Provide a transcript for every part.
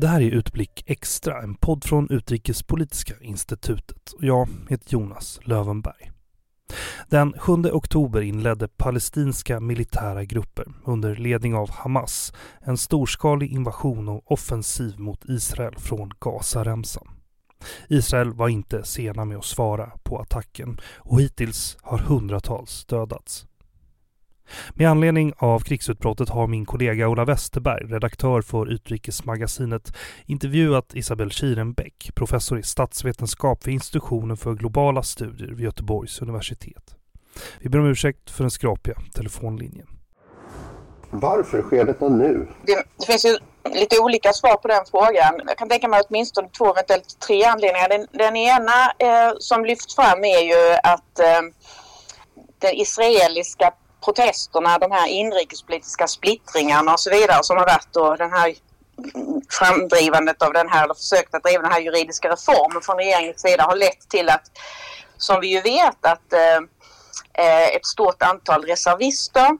Det här är Utblick Extra, en podd från Utrikespolitiska institutet och jag heter Jonas Lövenberg. Den 7 oktober inledde palestinska militära grupper under ledning av Hamas en storskalig invasion och offensiv mot Israel från Gazaremsan. Israel var inte sena med att svara på attacken och hittills har hundratals dödats. Med anledning av krigsutbrottet har min kollega Ola Westerberg, redaktör för Utrikesmagasinet, intervjuat Isabel Kirenbäck, professor i statsvetenskap vid institutionen för globala studier vid Göteborgs universitet. Vi ber om ursäkt för den skrapiga telefonlinjen. Varför sker detta nu? Det, det, finns ju lite olika svar på den frågan. Jag kan tänka mig åtminstone två, eventuellt tre anledningar. Den, den ena eh, som lyfts fram är ju att eh, den israeliska protesterna, de här inrikespolitiska splittringarna och så vidare som har varit och den här framdrivandet av den här, eller försökt att driva den här juridiska reformen från regeringens sida har lett till att, som vi ju vet, att eh, eh ett stort antal reservister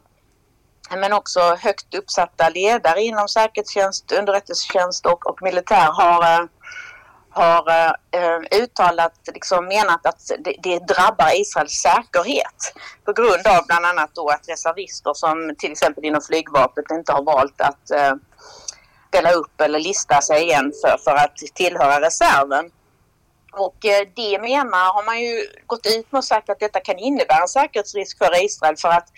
men också högt uppsatta ledare inom säkerhetstjänst, underrättelsetjänst och, och militär har eh, har eh, uttalat, liksom menat att det, det, drabbar Israels säkerhet på grund av bland annat då att reservister som till exempel inom flygvapnet inte har valt att eh, ställa upp eller lista sig igen för, för att tillhöra reserven. Och eh, det menar, har man ju gått ut med och sagt att detta kan innebära en säkerhetsrisk för Israel för att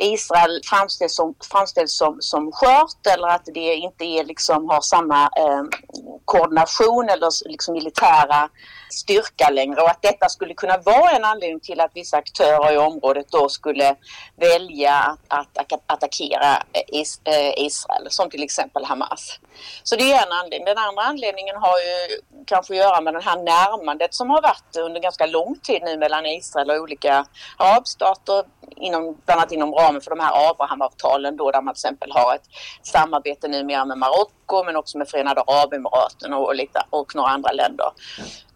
Israel framställs som, framställs som, som skört eller att det inte är, liksom, har samma eh, koordination eller liksom militära styrka längre och att detta skulle kunna vara en anledning till att vissa aktörer i området då skulle välja att, att attackera eh, Israel, som till exempel Hamas. Så det är en anledning. Den andra anledningen har ju kanske att göra med det här närmandet som har varit under ganska lång tid nu mellan Israel och olika arabstater, inom, bland annat inom ramen för de här Abrahamavtalen då där man till exempel har ett samarbete numera med Marocko men också med Förenade Arabemiraten och, lite, och några andra länder.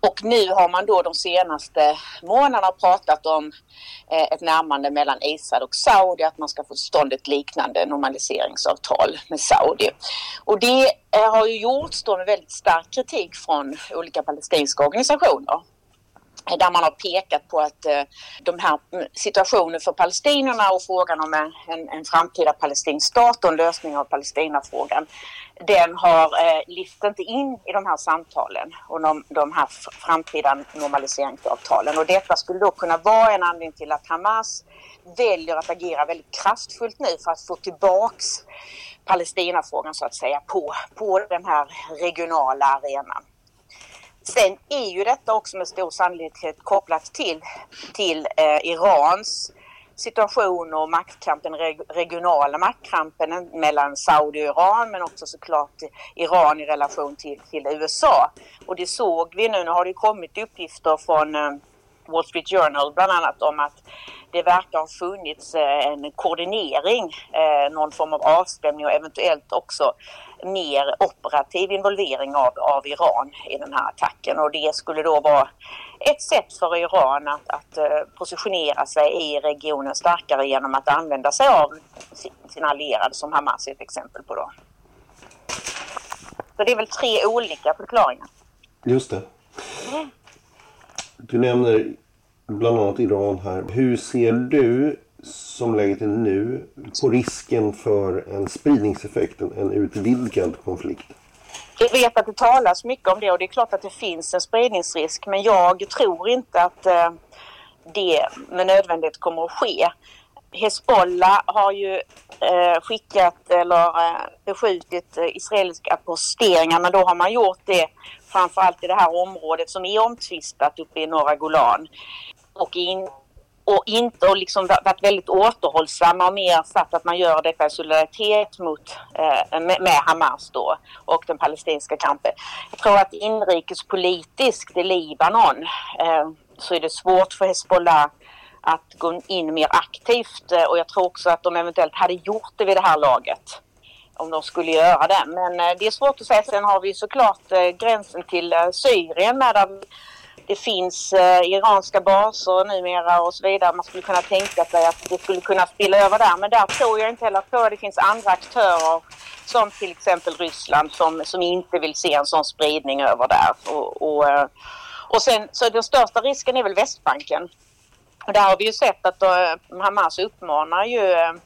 Och nu har man då de senaste månaderna pratat om eh, ett närmande mellan Israel och Saudi, att man ska få till stånd ett liknande normaliseringsavtal med Saudi. Och det eh, har ju gjorts då med väldigt stark kritik från olika palestinska organisationer eh, där man har pekat på att eh, de här mm, situationen för palestinierna och frågan om en, en, en framtida palestinsk stat och en lösning av Palestinafrågan den har eh, lyft inte in i de här samtalen och de, de här framtida normaliseringsavtalen. Och detta skulle då kunna vara en anledning till att Hamas väljer att agera väldigt kraftfullt nu för att få tillbaks Palestinafrågan så att säga på, på den här regionala arenan. Sen är ju detta också med stor sannolikhet kopplat till, till eh, Irans situation och maktkampen, regionala maktkampen mellan Saudi och Iran men också såklart Iran i relation till, till USA. Och det såg vi nu, nu har det kommit uppgifter från eh, Wall Street Journal bland annat om att det verkar ha funnits eh, en koordinering, eh, någon form av avspänning och eventuellt också mer operativ involvering av, av Iran i den här attacken och det skulle då vara ett sätt för Iran att, att uh, positionera sig i regionen starkare genom att använda sig av sina allierade som Hamas är ett exempel på då. Så det är väl tre olika förklaringar. Just det. Mm. Du nämner bland annat Iran här. Hur ser du som läget är nu på risken för en spridningseffekt, en utvidgad konflikt? Jag vet att det talas mycket om det och det är klart att det finns en spridningsrisk men jag tror inte att eh, det med nödvändighet kommer att ske. Hezbollah har ju eh, skickat eller eh, beskjutit eh, israeliska posteringar men då har man gjort det framförallt i det här området som är omtvistat uppe i norra Golan. Och, in, och inte och liksom varit väldigt återhållsamma och mer satt att man gör detta i solidaritet mot, eh, med, med, Hamas då och den palestinska kampen. Jag tror att inrikespolitiskt i Libanon eh, så är det svårt för Hezbollah att gå in mer aktivt eh, och jag tror också att de eventuellt hade gjort det vid det här laget om de skulle göra det. Men eh, det är svårt att säga. Sen har vi såklart eh, gränsen till eh, Syrien där det finns iranska baser numera och så vidare. Man skulle kunna tänka sig att det skulle kunna spilla över där. Men där tror jag inte heller. på. att det finns andra aktörer som till exempel Ryssland som, som inte vill se en sån spridning över där. Och, och, och sen, så den största risken är väl Västbanken. Och där har vi ju sett att då, Hamas uppmanar ju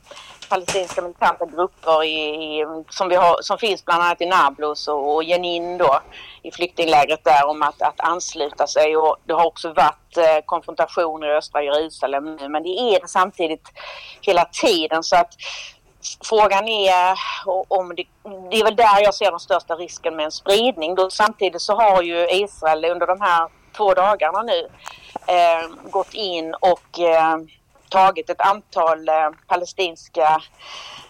palestinska militanta grupper i, i, som, vi har, som finns bland annat i Nablus och, och Jenin då i flyktinglägret där om att, att ansluta sig och det har också varit eh, konfrontationer i östra Jerusalem nu men det är det samtidigt hela tiden så att frågan är eh, om det, det är väl där jag ser den största risken med en spridning. Då, samtidigt så har ju Israel under de här två dagarna nu eh, gått in och eh, tagit ett antal eh, palestinska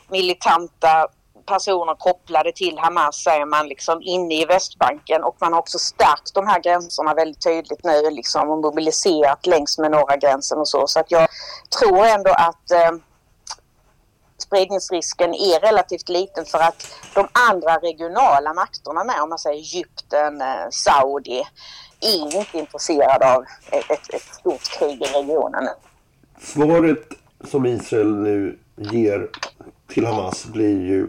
militanta personer kopplade till Hamas säger man liksom inne i Västbanken och man har också stärkt de här gränserna väldigt tydligt nu liksom och mobiliserat längs med norra gränsen och så. Så att jag tror ändå att eh, spridningsrisken är relativt liten för att de andra regionala makterna med, om man säger Egypten, eh, Saudi, är inte intresserade av ett, ett, ett stort krig i regionen. Svaret som Israel nu ger till Hamas blir ju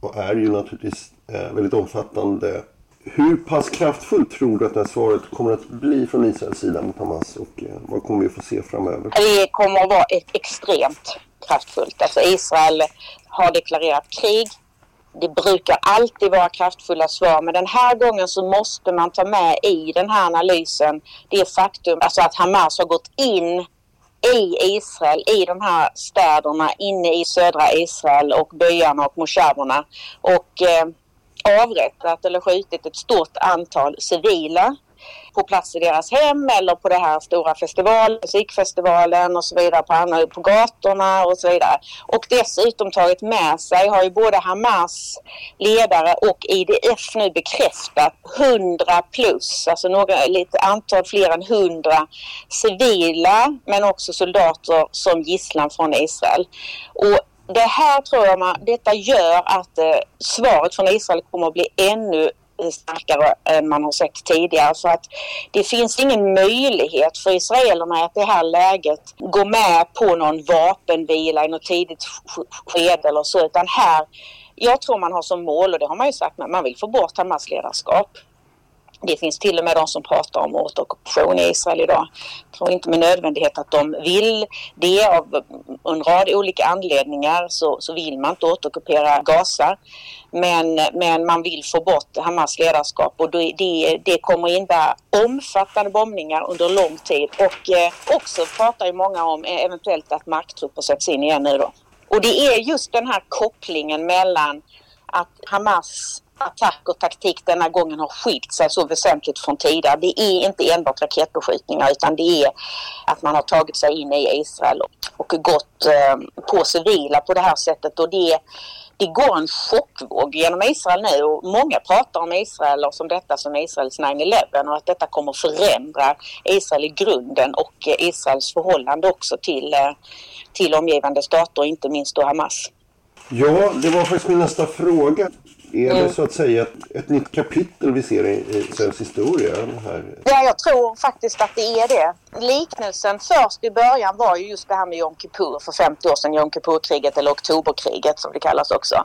och är ju naturligtvis eh, väldigt omfattande. Hur pass kraftfullt tror du att det här svaret kommer att bli från Israels sida mot Hamas och eh, vad kommer vi att få se framöver? Det kommer att vara ett extremt kraftfullt. Alltså Israel har deklarerat krig. Det brukar alltid vara kraftfulla svar men den här gången så måste man ta med i den här analysen det faktum alltså att Hamas har gått in i Israel, i de här städerna inne i södra Israel och byarna och moshaverna och eh, avrättat eller skjutit ett stort antal civila på plats i deras hem eller på det här stora festivalen, musikfestivalen och så vidare på, andra, på gatorna och så vidare. Och dessutom tagit med sig har ju både Hamas ledare och IDF nu bekräftat 100 plus, alltså några, lite antal fler än 100 civila men också soldater som gisslan från Israel. Och det här tror jag man, detta gör att eh, svaret från Israel kommer att bli ännu starkare än man har sett tidigare. Så att det finns ingen möjlighet för israelerna att i det här läget gå med på någon vapenvila i något tidigt skede eller så. Utan här, jag tror man har som mål, och det har man ju sagt, att man vill få bort Hamas ledarskap. Det finns till och med de som pratar om återockupation i Israel idag. Jag tror inte med nödvändighet att de vill det. Av en rad olika anledningar så, så vill man inte återockupera Gaza. Men, men man vill få bort Hamas ledarskap och det, det, det kommer innebära omfattande bombningar under lång tid. Och eh, också pratar ju många om e-, eventuellt att marktrupper sätts in igen nu då. Och det är just den här kopplingen mellan att Hamas attack och taktik denna gången har skilt sig så väsentligt från tidigare. Det är inte enbart raketbeskjutningar utan det är att man har tagit sig in i Israel och gått eh, på civila på det här sättet. Och det, det går en chockvåg genom Israel nu och många pratar om Israel och som detta som Israels 9-11 och att detta kommer förändra Israel i grunden och Israels förhållande också till, eh, till omgivande stater, inte minst då Hamas. Ja, det var faktiskt min nästa fråga. Är det mm. så att säga ett, ett nytt kapitel vi ser i, i svensk historia? Här? Ja, jag tror faktiskt att det är det. Liknelsen först i början var ju just det här med Jom Kippur för 50 år sedan, Jom Kippur-kriget eller Oktoberkriget som det kallas också.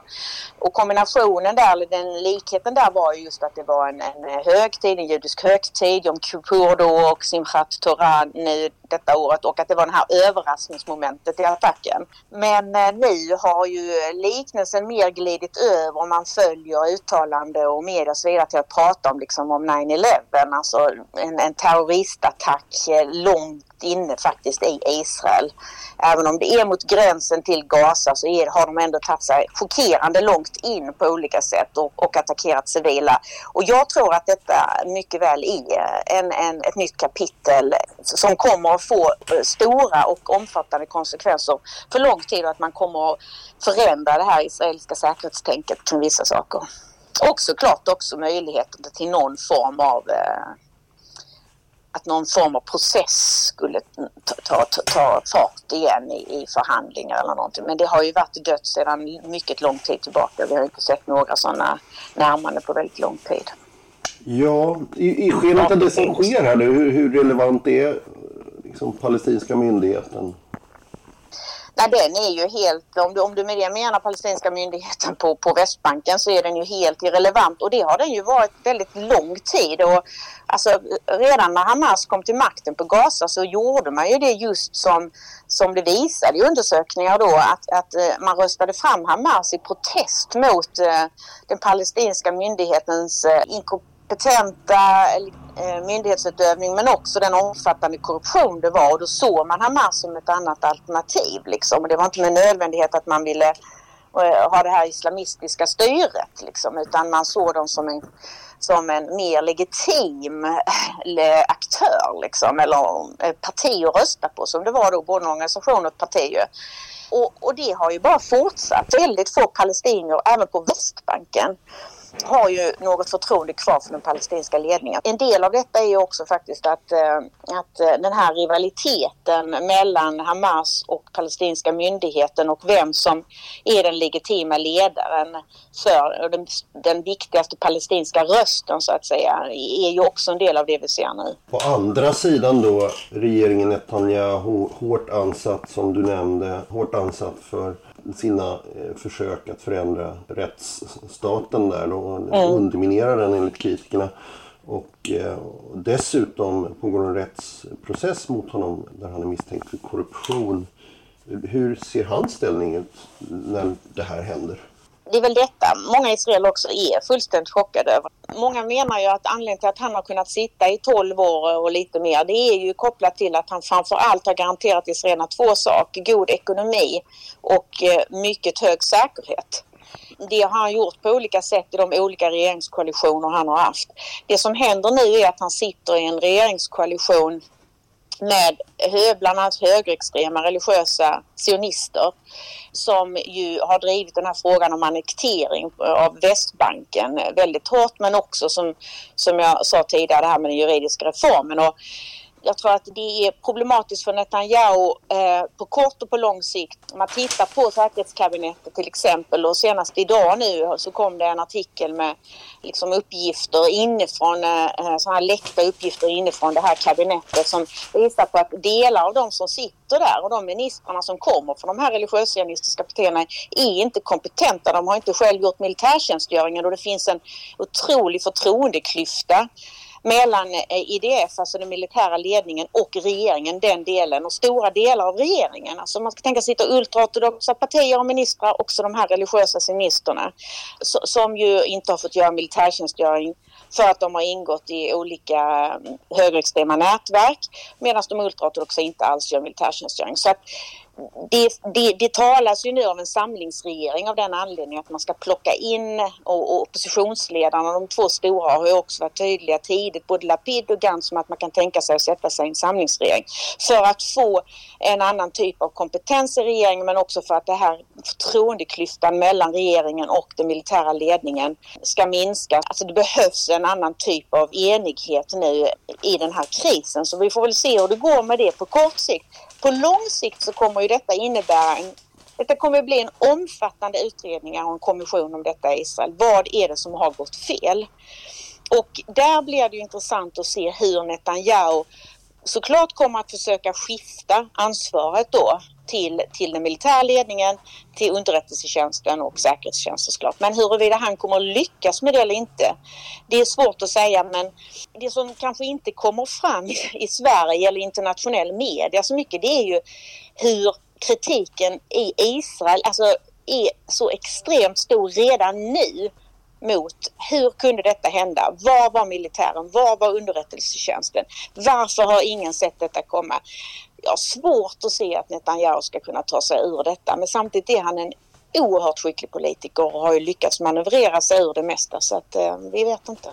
Och kombinationen där, eller den likheten där var ju just att det var en, en högtid, en judisk högtid, Jom Kippur då och Simchat Torah nu detta året och att det var det här överraskningsmomentet i attacken. Men eh, nu har ju liknelsen mer glidit över om man följer uttalande och media och så vidare till att prata om, liksom, om 9-11, alltså en, en terroristattack eh, långt inne faktiskt i Israel. Även om det är mot gränsen till Gaza så är, har de ändå tagit sig chockerande långt in på olika sätt och, och attackerat civila. Och jag tror att detta mycket väl är en, en, ett nytt kapitel som kommer att få eh, stora och omfattande konsekvenser för lång tid och att man kommer att förändra det här israeliska säkerhetstänket kring vissa saker. Och såklart också möjligheten till någon form av eh, att någon form av process skulle ta, ta, ta fart igen i, i, förhandlingar eller någonting. Men det har ju varit dött sedan mycket lång tid tillbaka. Vi har inte sett några sådana närmanden på väldigt lång tid. Ja, i, i skenet av det som sker här nu, hur, hur relevant är liksom, palestinska myndigheten? Nej, den är ju helt, om du, om du med det menar palestinska myndigheten på, på Västbanken så är den ju helt irrelevant och det har den ju varit väldigt lång tid. Och, alltså, redan när Hamas kom till makten på Gaza så gjorde man ju det just som, som det visade i undersökningar då att, att eh, man röstade fram Hamas i protest mot uh, den palestinska myndighetens uh, inkompetenta Eh, myndighetsutövning men också den omfattande korruption det var och då såg man Hamas som ett annat alternativ. Liksom. Och det var inte med nödvändighet att man ville eh, ha det här islamistiska styret liksom, utan man såg dem som en, som en mer legitim eh, aktör liksom, eller parti att rösta på som det var då, både en organisation och ett parti. Och, och det har ju bara fortsatt. Väldigt få palestinier, även på Västbanken, har ju något förtroende kvar för den palestinska ledningen. En del av detta är ju också faktiskt att, eh, att eh, den här rivaliteten mellan Hamas och palestinska myndigheten och vem som är den legitima ledaren för den, den viktigaste palestinska rösten så att säga är ju också en del av det vi ser nu. På andra sidan då regeringen Netanyahu hårt ansatt som du nämnde, hårt ansatt för sina eh, försök att förändra rättsstaten där och mm. underminera den enligt kritikerna. Och eh, dessutom pågår en rättsprocess mot honom där han är misstänkt för korruption. Hur ser hans ställning ut när det här händer? det är väl detta många israeler också är fullständigt chockade över. Många menar ju att anledningen till att han har kunnat sitta i 12 år och lite mer det är ju kopplat till att han framför allt har garanterat israelerna två saker. God ekonomi och eh, mycket hög säkerhet. Det har han gjort på olika sätt i de olika regeringskoalitioner han har haft. Det som händer nu är att han sitter i en regeringskoalition med bland annat högerextrema religiösa sionister som ju har drivit den här frågan om annektering av Västbanken väldigt hårt men också som, som jag sa tidigare det här med den juridiska reformen. Och jag tror att det är problematiskt för Netanyahu eh, på kort och på lång sikt. Om man tittar på säkerhetskabinettet till exempel och senast idag nu så kom det en artikel med liksom uppgifter inifrån, eh, eh sådana här läckta uppgifter inifrån det här kabinettet som visar på att delar av de som sitter där och de ministrarna som kommer från de här religiös-sionistiska partierna är inte kompetenta. De har inte själv gjort militärtjänstgöringen och det finns en otrolig förtroendeklyfta mellan eh, IDF, alltså den militära ledningen och regeringen, den delen och stora delar av regeringen. Alltså man ska tänka sig sitta ultraortodoxa partier och ministrar, också de här religiösa sionisterna som ju inte har fått göra militärtjänstgöring för att de har ingått i olika mm, högerextrema nätverk medan de ultraortodoxa inte alls gör militärtjänstgöring. Så att det, det, det talas ju nu om en samlingsregering av den anledningen att man ska plocka in och, och oppositionsledarna, de två stora har ju också varit tydliga tidigt, både Lapid och Gantz, om att man kan tänka sig att sätta sig i en samlingsregering. För att få en annan typ av kompetens i regeringen men också för att det här förtroendeklyftan mellan regeringen och den militära ledningen ska minska. Alltså det behövs en annan typ av enighet nu i den här krisen så vi får väl se hur det går med det på kort sikt. På lång sikt så kommer ju detta innebära en detta kommer att bli en omfattande utredning och en kommission om detta i Israel. Vad är det som har gått fel? Och där blir det ju intressant att se hur Netanyahu såklart kommer att försöka skifta ansvaret då till, till den militära ledningen, till underrättelsetjänsten och säkerhetstjänsten såklart. Men huruvida han kommer att lyckas med det eller inte, det är svårt att säga. Men det som kanske inte kommer fram i, i Sverige eller internationell media så mycket, det är ju hur kritiken i Israel alltså, är så extremt stor redan nu mot hur kunde detta hända? Var var militären? Var var underrättelsetjänsten? Varför har ingen sett detta komma? Jag har svårt att se att Netanyahu ska kunna ta sig ur detta men samtidigt är han en oerhört skicklig politiker och har ju lyckats manövrera sig ur det mesta så att eh, vi vet inte.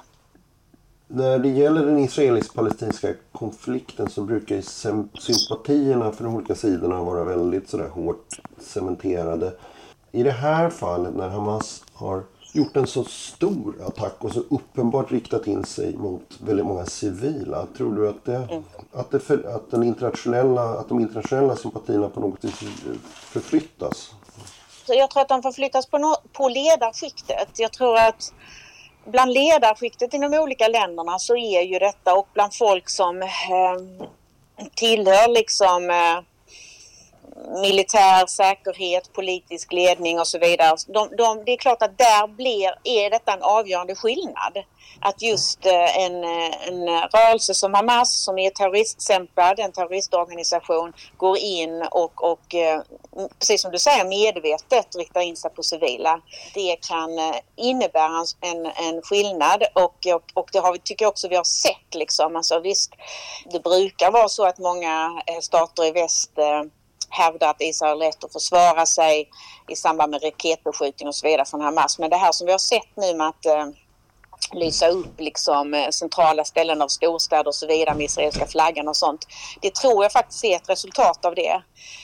När det gäller den israelisk-palestinska konflikten så brukar ju sympatierna för de olika sidorna vara väldigt sådär hårt cementerade. I det här fallet när Hamas har gjort en så stor attack och så uppenbart riktat in sig mot väldigt många civila. Tror du att, det, mm. att, det för, att, den internationella, att de internationella sympatierna på något vis förflyttas? Jag tror att de förflyttas på, no på ledarskiktet. Jag tror att bland ledarskiktet i de olika länderna så är ju detta och bland folk som eh, tillhör liksom eh, militär säkerhet, politisk ledning och så vidare. De, de, det är klart att där blir, är detta en avgörande skillnad. Att just eh, en, eh, en rörelse som Hamas som är terroriststämplad, en terroristorganisation, går in och, och eh, precis som du säger medvetet riktar in sig på civila. Det kan innebära en, en skillnad och, och, och det har vi, tycker jag också vi har sett liksom. Alltså visst, det brukar vara så att många stater i väst hävda att Israel har rätt att försvara sig i samband med raketbeskjutning och så vidare från Hamas. Men det här som vi har sett nu med att eh, lysa upp liksom eh, centrala ställen av storstäder och så vidare med israeliska flaggan och sånt. Det tror jag faktiskt är ett resultat av det.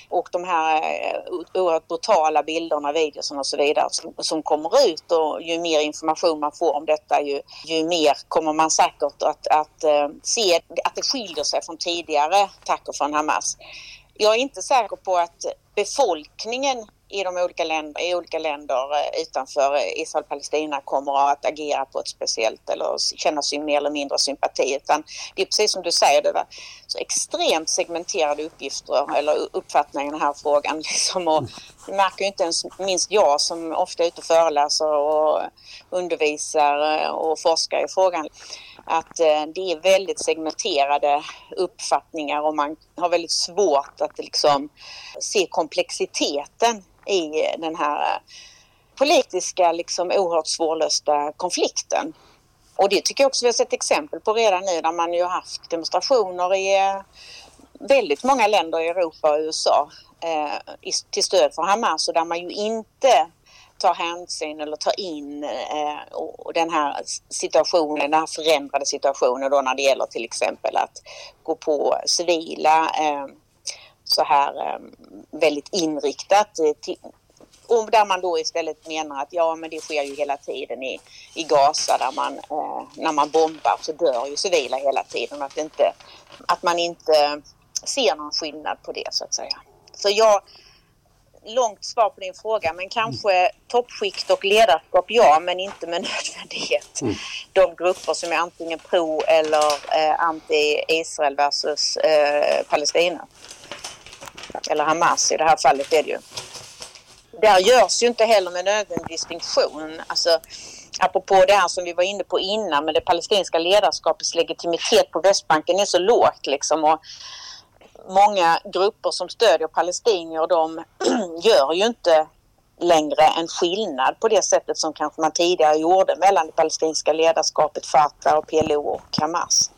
Och de här eh, oerhört brutala bilderna, videorna och så vidare som, som, kommer ut och ju mer information man får om detta ju, ju mer kommer man säkert att, att, att se att det skiljer sig från tidigare attacker från Hamas. Jag är inte säker på att befolkningen i de olika länder, i olika länder eh, utanför Israel och Palestina kommer att agera på ett speciellt eller känna sig mer eller mindre sympati utan det är precis som du säger, det var så extremt segmenterade uppgifter eller uppfattningar i den här frågan. Liksom, och det märker ju inte ens minst jag som ofta är ute och föreläser och undervisar eh, och forskar i frågan att eh, det är väldigt segmenterade uppfattningar och man har väldigt svårt att liksom se komplexiteten i den här politiska, liksom oerhört svårlösta konflikten. Och det tycker jag också vi har sett exempel på redan nu där man ju har haft demonstrationer i eh, väldigt många länder i Europa och USA eh, till stöd för Hamas och där man ju inte tar hänsyn eller tar in eh, den här situationen, den här förändrade situationen då när det gäller till exempel att gå på civila eh, så här eh, väldigt inriktat eh, till, och där man då istället menar att ja men det sker ju hela tiden i, i Gaza där man eh, när man bombar så dör ju civila hela tiden. Att, inte, att man inte ser någon skillnad på det så att säga. Så jag, långt svar på din fråga men kanske mm. toppskikt och ledarskap ja men inte med nödvändighet. Mm. De grupper som är antingen pro eller eh, anti-Israel versus eh, Palestina. Eller Hamas i det här fallet är det ju. Där görs ju inte heller med nödvändig distinktion. Alltså, apropå det här som vi var inne på innan med det palestinska ledarskapets legitimitet på Västbanken är så lågt liksom. Och många grupper som stödjer palestinier de gör ju inte längre en skillnad på det sättet som kanske man tidigare gjorde mellan det palestinska ledarskapet Fatah och PLO och Hamas.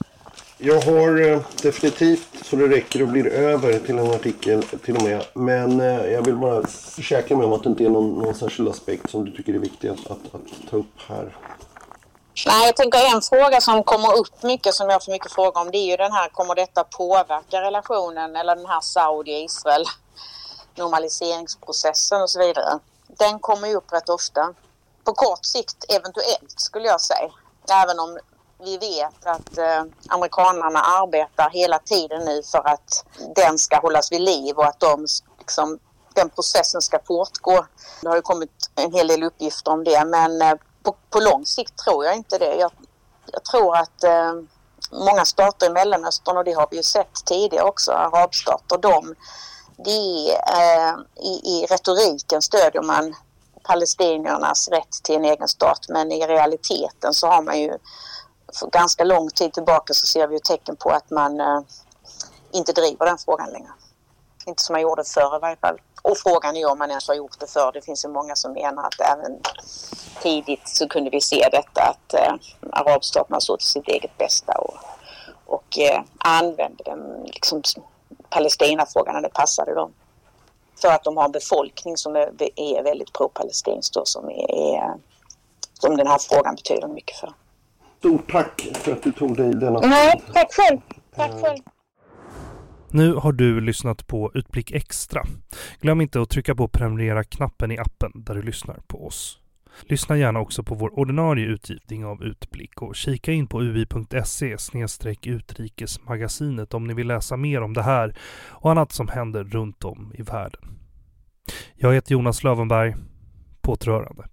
Jag har eh, definitivt så det räcker och blir över till en artikel till och med. Men eh, jag vill bara försäkra mig om att det inte är någon, någon särskild aspekt som du tycker är viktig att, att, att ta upp här. Nej, jag tänker en fråga som kommer upp mycket, som jag får mycket frågor om, det är ju den här, kommer detta påverka relationen eller den här Saudi-Israel normaliseringsprocessen och så vidare. Den kommer ju upp rätt ofta. På kort sikt eventuellt skulle jag säga. Även om vi vet att eh, amerikanerna arbetar hela tiden nu för att den ska hållas vid liv och att de liksom, den processen ska fortgå. Det har ju kommit en hel del uppgifter om det men eh, på, på lång sikt tror jag inte det. Jag, jag tror att eh, många stater i Mellanöstern och det har vi ju sett tidigare också, arabstater, de, de eh, i, i retoriken stödjer man palestiniernas rätt till en egen stat men i realiteten så har man ju för ganska lång tid tillbaka så ser vi ju tecken på att man eh, inte driver den frågan längre. Inte som man gjorde förr i varje fall. Och frågan är om man ens har gjort det förr. Det finns ju många som menar att även tidigt så kunde vi se detta att eh, arabstaterna såg till sitt eget bästa och, och eh, använde den, liksom, Palestinafrågan när det passade dem. För att de har en befolkning som är, är väldigt pro-palestinskt som, som den här frågan betyder mycket för. Stort tack för att du tog dig denna Nej, tack själv. Tack själv. Nu har du lyssnat på Utblick Extra. Glöm inte att trycka på prenumerera-knappen i appen där du lyssnar på oss. Lyssna gärna också på vår ordinarie utgivning av Utblick och kika in på ui.se utrikesmagasinet om ni vill läsa mer om det här och annat som händer runt om i världen. Jag heter Jonas Lövenberg. På återhörande.